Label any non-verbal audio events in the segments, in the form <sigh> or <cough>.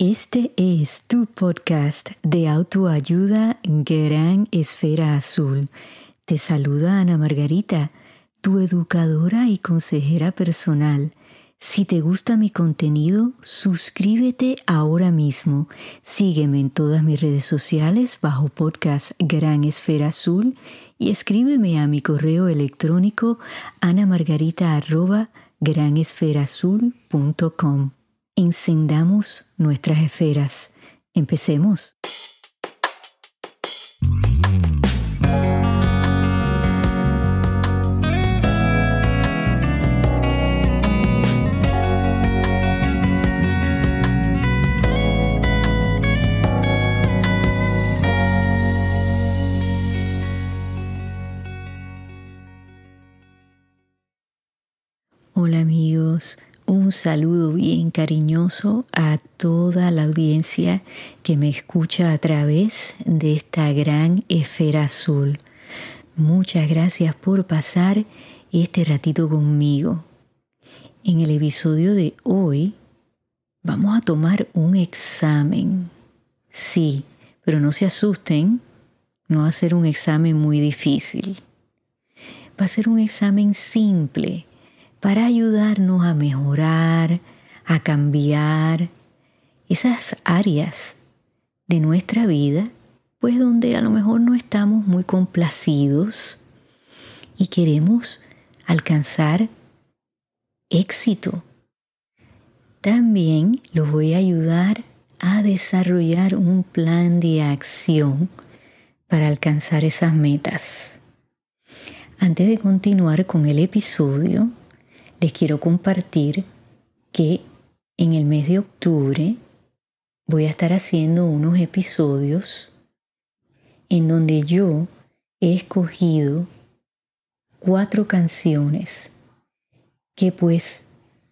Este es tu podcast de autoayuda Gran Esfera Azul. Te saluda Ana Margarita, tu educadora y consejera personal. Si te gusta mi contenido, suscríbete ahora mismo. Sígueme en todas mis redes sociales bajo podcast Gran Esfera Azul y escríbeme a mi correo electrónico anamargarita.granesferazul.com encendamos nuestras esferas. Empecemos. Un saludo bien cariñoso a toda la audiencia que me escucha a través de esta gran esfera azul. Muchas gracias por pasar este ratito conmigo. En el episodio de hoy vamos a tomar un examen. Sí, pero no se asusten, no va a ser un examen muy difícil. Va a ser un examen simple para ayudarnos a mejorar, a cambiar esas áreas de nuestra vida, pues donde a lo mejor no estamos muy complacidos y queremos alcanzar éxito. También los voy a ayudar a desarrollar un plan de acción para alcanzar esas metas. Antes de continuar con el episodio, les quiero compartir que en el mes de octubre voy a estar haciendo unos episodios en donde yo he escogido cuatro canciones que pues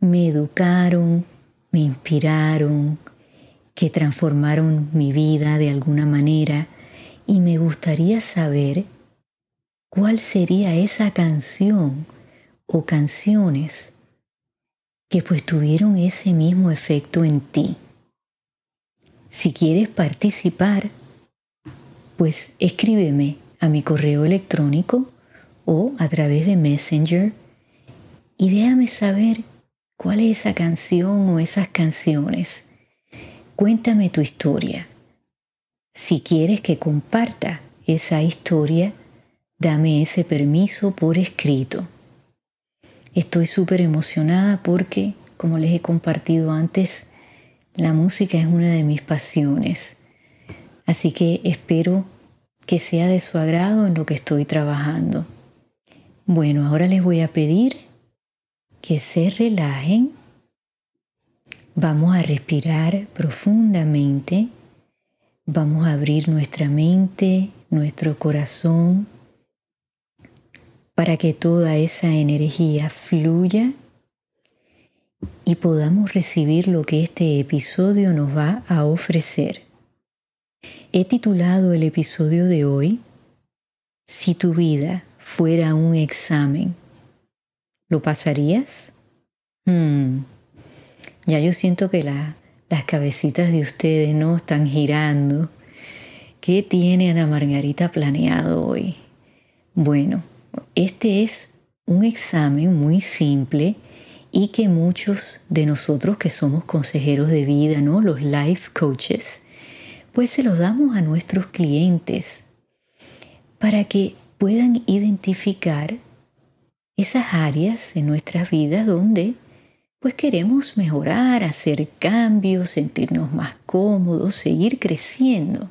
me educaron, me inspiraron, que transformaron mi vida de alguna manera. Y me gustaría saber cuál sería esa canción o canciones que pues tuvieron ese mismo efecto en ti. Si quieres participar, pues escríbeme a mi correo electrónico o a través de Messenger y déjame saber cuál es esa canción o esas canciones. Cuéntame tu historia. Si quieres que comparta esa historia, dame ese permiso por escrito. Estoy súper emocionada porque, como les he compartido antes, la música es una de mis pasiones. Así que espero que sea de su agrado en lo que estoy trabajando. Bueno, ahora les voy a pedir que se relajen. Vamos a respirar profundamente. Vamos a abrir nuestra mente, nuestro corazón para que toda esa energía fluya y podamos recibir lo que este episodio nos va a ofrecer. He titulado el episodio de hoy Si tu vida fuera un examen, ¿lo pasarías? Hmm. Ya yo siento que las cabecitas de ustedes no están girando. ¿Qué tiene Ana Margarita planeado hoy? Bueno, este es un examen muy simple y que muchos de nosotros que somos consejeros de vida, ¿no? Los life coaches, pues se los damos a nuestros clientes para que puedan identificar esas áreas en nuestras vidas donde pues queremos mejorar, hacer cambios, sentirnos más cómodos, seguir creciendo.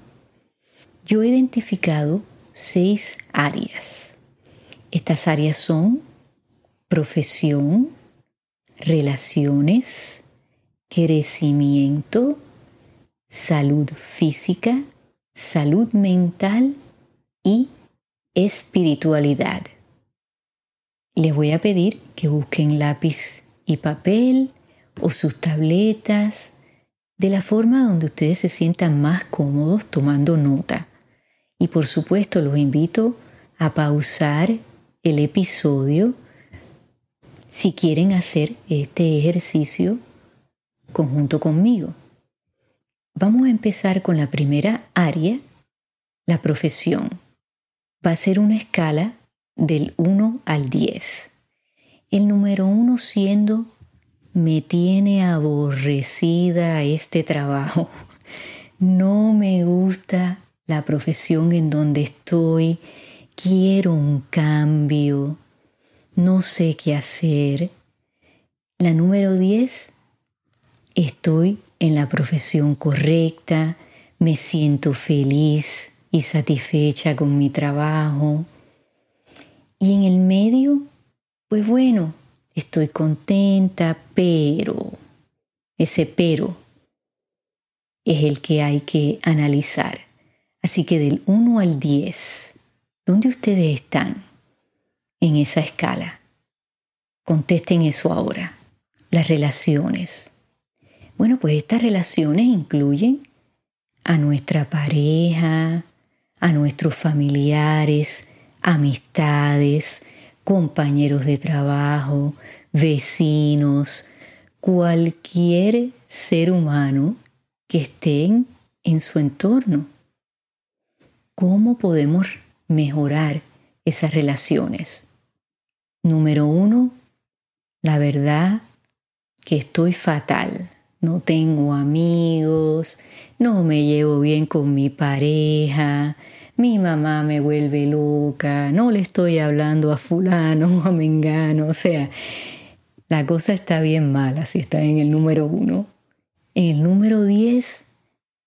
Yo he identificado seis áreas estas áreas son profesión, relaciones, crecimiento, salud física, salud mental y espiritualidad. Les voy a pedir que busquen lápiz y papel o sus tabletas de la forma donde ustedes se sientan más cómodos tomando nota. Y por supuesto los invito a pausar el episodio si quieren hacer este ejercicio conjunto conmigo. vamos a empezar con la primera área, la profesión. Va a ser una escala del 1 al 10. El número 1 siendo me tiene aborrecida este trabajo. No me gusta la profesión en donde estoy. Quiero un cambio. No sé qué hacer. La número 10, estoy en la profesión correcta, me siento feliz y satisfecha con mi trabajo. Y en el medio, pues bueno, estoy contenta, pero ese pero es el que hay que analizar. Así que del 1 al 10, ¿dónde ustedes están en esa escala? Contesten eso ahora. Las relaciones. Bueno, pues estas relaciones incluyen a nuestra pareja, a nuestros familiares, amistades, compañeros de trabajo, vecinos, cualquier ser humano que estén en su entorno. ¿Cómo podemos mejorar esas relaciones? Número uno, la verdad que estoy fatal no tengo amigos, no me llevo bien con mi pareja, mi mamá me vuelve loca, no le estoy hablando a fulano o <laughs> a mengano, o sea, la cosa está bien mala si está en el número uno. En el número diez,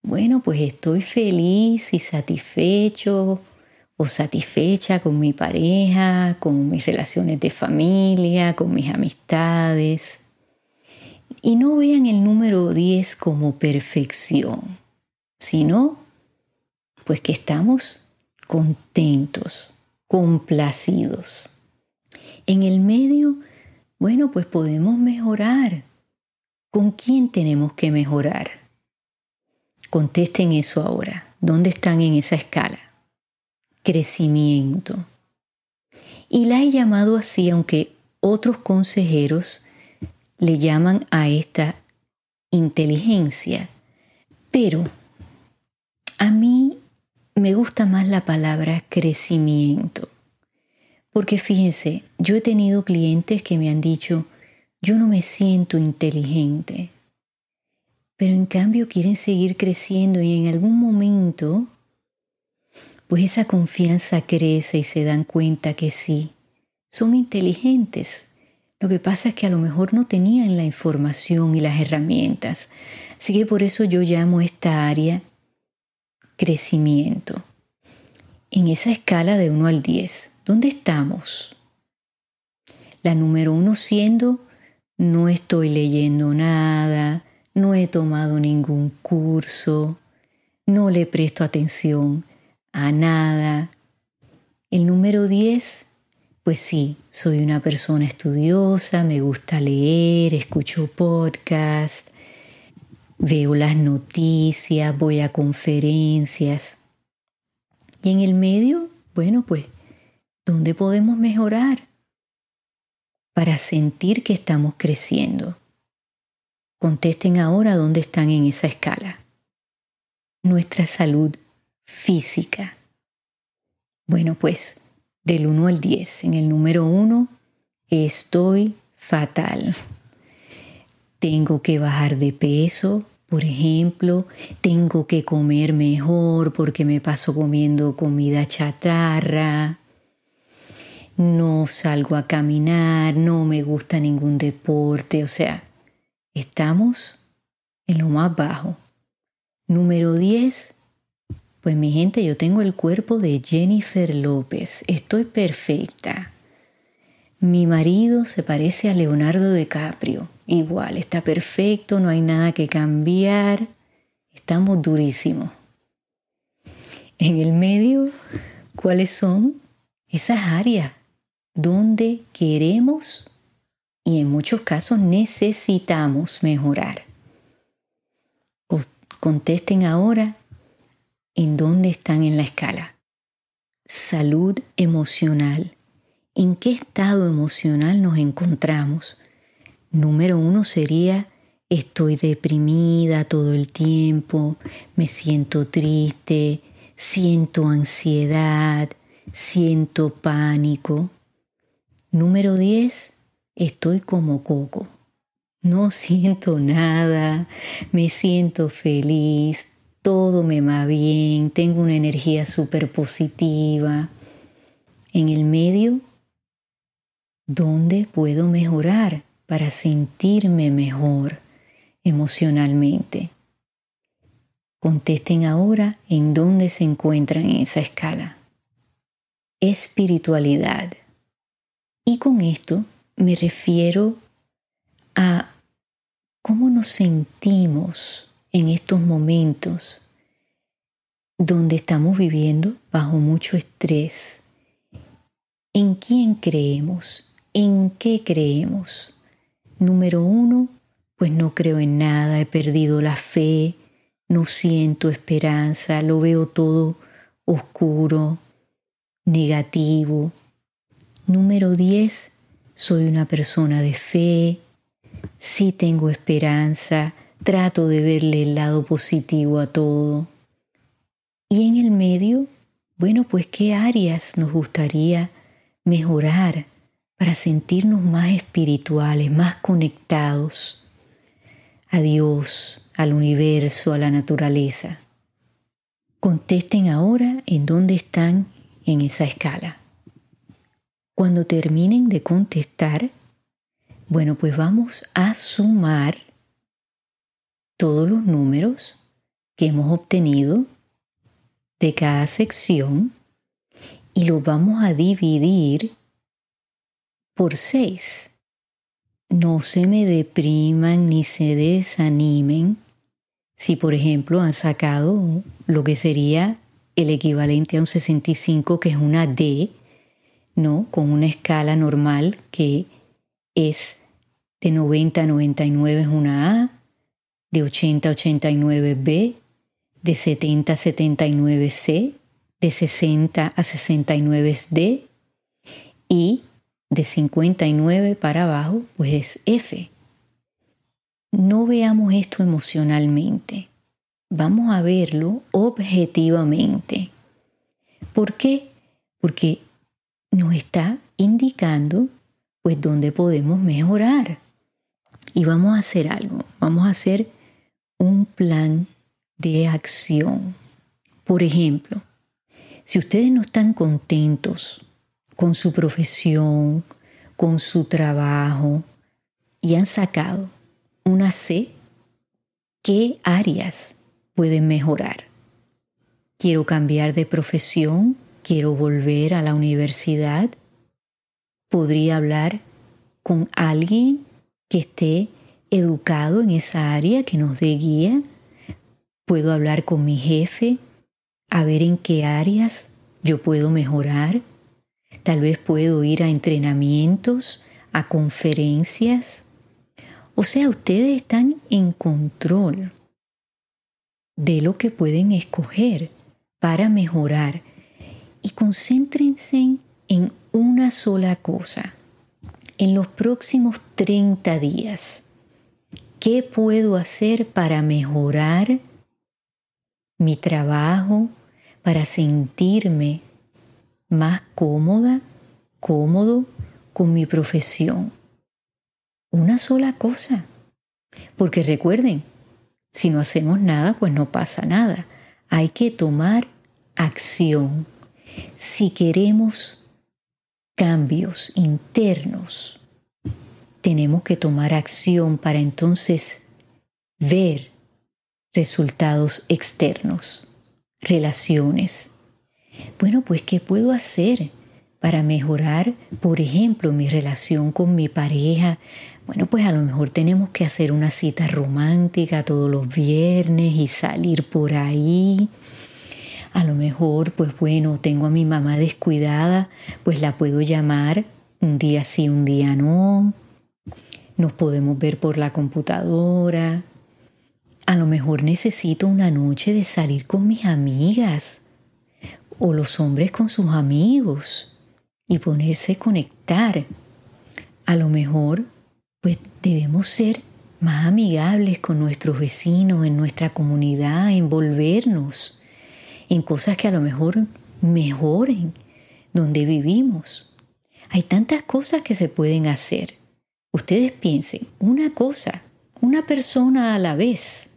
bueno, pues estoy feliz y satisfecho o satisfecha con mi pareja, con mis relaciones de familia, con mis amistades. Y no vean el número 10 como perfección, sino pues que estamos contentos, complacidos. En el medio, bueno, pues podemos mejorar. ¿Con quién tenemos que mejorar? Contesten eso ahora. ¿Dónde están en esa escala? Crecimiento. Y la he llamado así, aunque otros consejeros le llaman a esta inteligencia. Pero a mí me gusta más la palabra crecimiento. Porque fíjense, yo he tenido clientes que me han dicho, yo no me siento inteligente, pero en cambio quieren seguir creciendo y en algún momento, pues esa confianza crece y se dan cuenta que sí, son inteligentes, lo que pasa es que a lo mejor no tenían la información y las herramientas. Así que por eso yo llamo esta área crecimiento. En esa escala de 1 al 10, ¿dónde estamos? La número 1 siendo, no estoy leyendo nada, no he tomado ningún curso, no le presto atención a nada. El número 10, pues sí, soy una persona estudiosa, me gusta leer, escucho podcast, veo las noticias, voy a conferencias. Y en el medio, bueno, pues, ¿dónde podemos mejorar? Para sentir que estamos creciendo. Contesten ahora dónde están en esa escala. Nuestra salud física. Bueno, pues del 1 al 10. En el número 1, estoy fatal. Tengo que bajar de peso, por ejemplo, tengo que comer mejor porque me paso comiendo comida chatarra. No salgo a caminar, no me gusta ningún deporte, o sea, estamos en lo más bajo. Número 10, pues mi gente, yo tengo el cuerpo de Jennifer López. Estoy perfecta. Mi marido se parece a Leonardo DiCaprio. Igual, está perfecto, no hay nada que cambiar. Estamos durísimos. En el medio, ¿cuáles son esas áreas donde queremos y en muchos casos necesitamos mejorar? Contesten ahora en dónde están en la escala. Salud emocional. ¿En qué estado emocional nos encontramos? Número uno sería estoy deprimida todo el tiempo, me siento triste, siento ansiedad, siento pánico. Número 10, estoy como coco. No <laughs> siento nada, me siento feliz, todo me va bien, tengo una energía súper positiva. En el medio, ¿dónde puedo mejorar para sentirme mejor emocionalmente? Contesten ahora en dónde se encuentran en esa escala. Espiritualidad. Y con esto me refiero a cómo nos sentimos en estos momentos donde estamos viviendo bajo mucho estrés. ¿En quién creemos? ¿En qué creemos? Número uno, pues no creo en nada, he perdido la fe, no siento esperanza, lo veo todo oscuro, negativo. Número 10, soy una persona de fe, sí tengo esperanza, trato de verle el lado positivo a todo. Y en el medio, bueno, pues qué áreas nos gustaría mejorar para sentirnos más espirituales, más conectados a Dios, al universo, a la naturaleza. Contesten ahora en dónde están en esa escala. Cuando terminen de contestar, bueno, pues vamos a sumar todos los números que hemos obtenido de cada sección y los vamos a dividir por 6. No se me depriman ni se desanimen si, por ejemplo, han sacado lo que sería el equivalente a un 65, que es una D, ¿no? Con una escala normal que es de 90 a 99 es una A, de 80 a 89 B, de 70 a 79 C, de 60 a 69 es D y de 59 para abajo pues es F. No veamos esto emocionalmente, vamos a verlo objetivamente. ¿Por qué? Porque nos está indicando pues dónde podemos mejorar. Y vamos a hacer algo, vamos a hacer un plan de acción. Por ejemplo, si ustedes no están contentos con su profesión, con su trabajo y han sacado una C, ¿qué áreas pueden mejorar? Quiero cambiar de profesión, quiero volver a la universidad. Podría hablar con alguien que esté educado en esa área, que nos dé guía. Puedo hablar con mi jefe, a ver en qué áreas yo puedo mejorar. Tal vez puedo ir a entrenamientos, a conferencias. O sea, ustedes están en control de lo que pueden escoger para mejorar y concéntrense en una sola cosa. En los próximos 30 días, ¿qué puedo hacer para mejorar mi trabajo, para sentirme más cómoda, cómodo con mi profesión? Una sola cosa. Porque recuerden, si no hacemos nada, pues no pasa nada. Hay que tomar acción. Si queremos cambios internos, tenemos que tomar acción para entonces ver resultados externos, relaciones. Bueno, pues ¿qué puedo hacer para mejorar, por ejemplo, mi relación con mi pareja? Bueno, pues a lo mejor tenemos que hacer una cita romántica todos los viernes y salir por ahí a lo mejor, pues bueno, tengo a mi mamá descuidada, pues la puedo llamar un día sí, un día no. Nos podemos ver por la computadora. A lo mejor necesito una noche de salir con mis amigas o los hombres con sus amigos y ponerse a conectar. A lo mejor, pues debemos ser más amigables con nuestros vecinos, en nuestra comunidad, envolvernos en cosas que a lo mejor mejoren donde vivimos. Hay tantas cosas que se pueden hacer. Ustedes piensen, una cosa, una persona a la vez.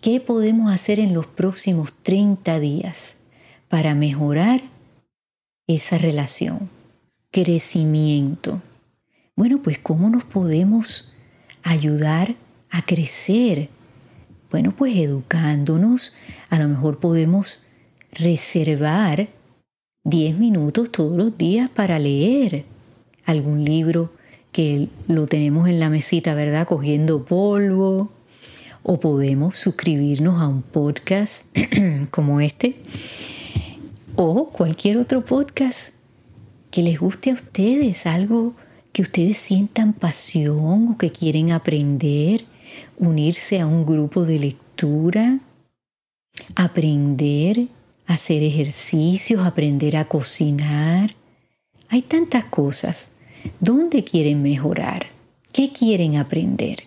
¿Qué podemos hacer en los próximos 30 días para mejorar esa relación? Crecimiento. Bueno, pues ¿cómo nos podemos ayudar a crecer? Bueno, pues educándonos, a lo mejor podemos reservar 10 minutos todos los días para leer algún libro que lo tenemos en la mesita, ¿verdad? Cogiendo polvo. O podemos suscribirnos a un podcast <clears throat> como este o cualquier otro podcast que les guste a ustedes, algo que ustedes sientan pasión o que quieren aprender, unirse a un grupo de lectura, aprender hacer ejercicios, aprender a cocinar. Hay tantas cosas. ¿Dónde quieren mejorar? ¿Qué quieren aprender?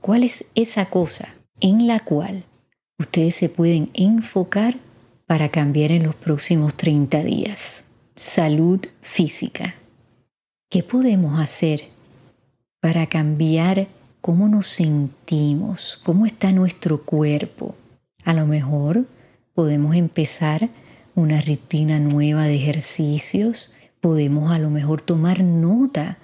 ¿Cuál es esa cosa en la cual ustedes se pueden enfocar para cambiar en los próximos 30 días? Salud física. ¿Qué podemos hacer para cambiar cómo nos sentimos, cómo está nuestro cuerpo? A lo mejor podemos empezar una rutina nueva de ejercicios, podemos a lo mejor tomar nota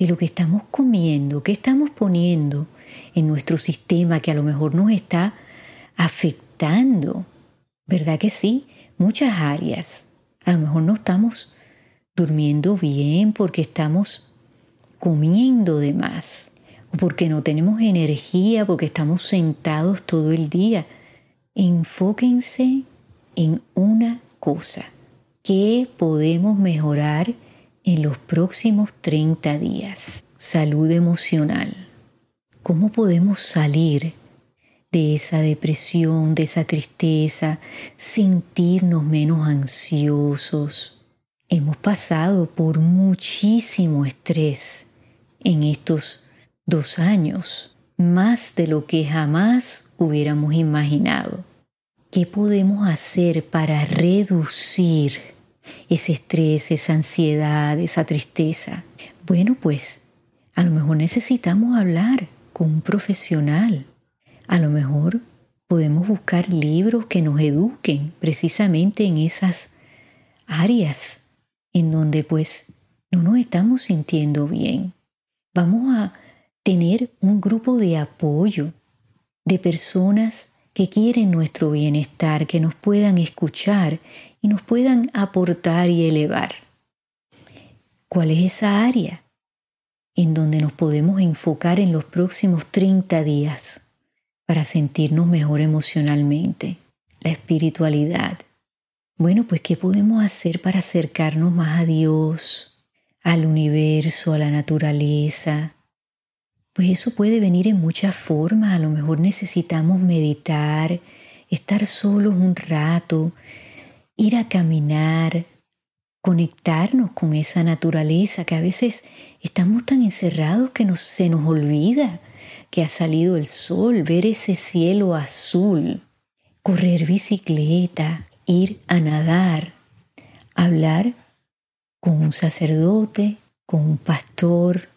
de lo que estamos comiendo, qué estamos poniendo en nuestro sistema que a lo mejor nos está afectando. ¿Verdad que sí? Muchas áreas. A lo mejor no estamos durmiendo bien porque estamos comiendo de más o porque no tenemos energía, porque estamos sentados todo el día enfóquense en una cosa. ¿Qué podemos mejorar en los próximos 30 días? Salud emocional. ¿Cómo podemos salir de esa depresión, de esa tristeza, sentirnos menos ansiosos? Hemos pasado por muchísimo estrés en estos dos años, más de lo que jamás hubiéramos imaginado. ¿Qué podemos hacer para reducir ese estrés, esa ansiedad, esa tristeza? Bueno, pues a lo mejor necesitamos hablar con un profesional. A lo mejor podemos buscar libros que nos eduquen precisamente en esas áreas en donde pues no nos estamos sintiendo bien. Vamos a tener un grupo de apoyo de personas que quieren nuestro bienestar, que nos puedan escuchar y nos puedan aportar y elevar. ¿Cuál es esa área en donde nos podemos enfocar en los próximos 30 días para sentirnos mejor emocionalmente? La espiritualidad. Bueno, pues ¿qué podemos hacer para acercarnos más a Dios, al universo, a la naturaleza, pues eso puede venir en muchas formas. A lo mejor necesitamos meditar, estar solos un rato, ir a caminar, conectarnos con esa naturaleza que a veces estamos tan encerrados que se nos olvida que ha salido el sol, ver ese cielo azul, correr bicicleta, ir a nadar, hablar con un sacerdote, con un pastor,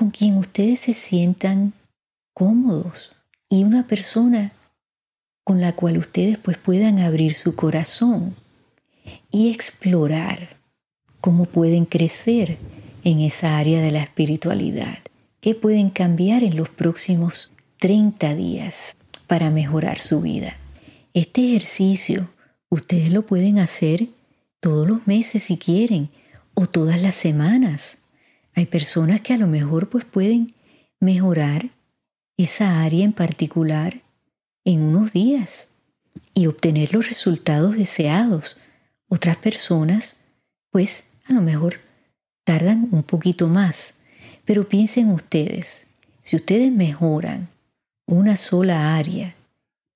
con quien ustedes se sientan cómodos y una persona con la cual ustedes pues puedan abrir su corazón y explorar cómo pueden crecer en esa área de la espiritualidad, qué pueden cambiar en los próximos 30 días para mejorar su vida. Este ejercicio ustedes lo pueden hacer todos los meses si quieren o todas las semanas. Hay personas que a lo mejor pues pueden mejorar esa área en particular en unos días y obtener los resultados deseados. Otras personas pues a lo mejor tardan un poquito más. Pero piensen ustedes, si ustedes mejoran una sola área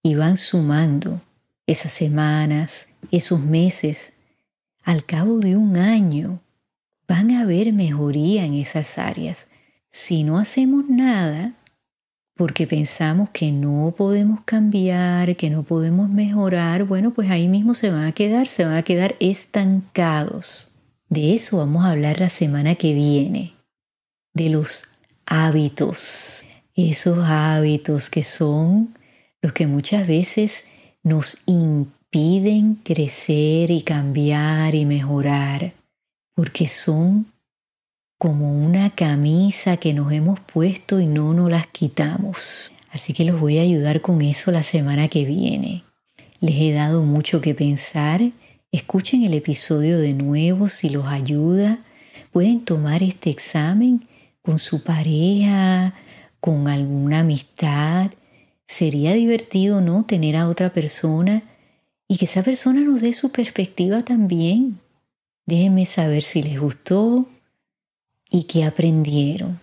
y van sumando esas semanas, esos meses, al cabo de un año, van a haber mejoría en esas áreas. Si no hacemos nada, porque pensamos que no podemos cambiar, que no podemos mejorar, bueno, pues ahí mismo se van a quedar, se van a quedar estancados. De eso vamos a hablar la semana que viene, de los hábitos, esos hábitos que son los que muchas veces nos impiden crecer y cambiar y mejorar, porque son como una camisa que nos hemos puesto y no nos las quitamos. Así que los voy a ayudar con eso la semana que viene. Les he dado mucho que pensar. Escuchen el episodio de nuevo si los ayuda. Pueden tomar este examen con su pareja, con alguna amistad. Sería divertido, ¿no? Tener a otra persona y que esa persona nos dé su perspectiva también. Déjenme saber si les gustó, y que aprendieron.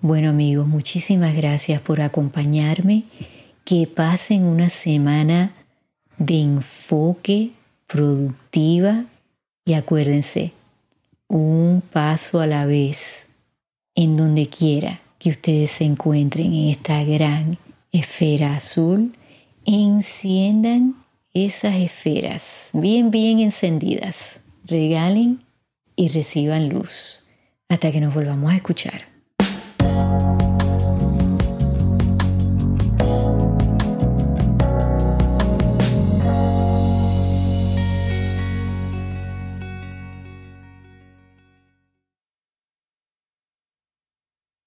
Bueno amigos, muchísimas gracias por acompañarme. Que pasen una semana de enfoque productiva y acuérdense, un paso a la vez, en donde quiera que ustedes se encuentren en esta gran esfera azul, enciendan esas esferas bien, bien encendidas. Regalen y reciban luz hasta que nos volvamos a escuchar.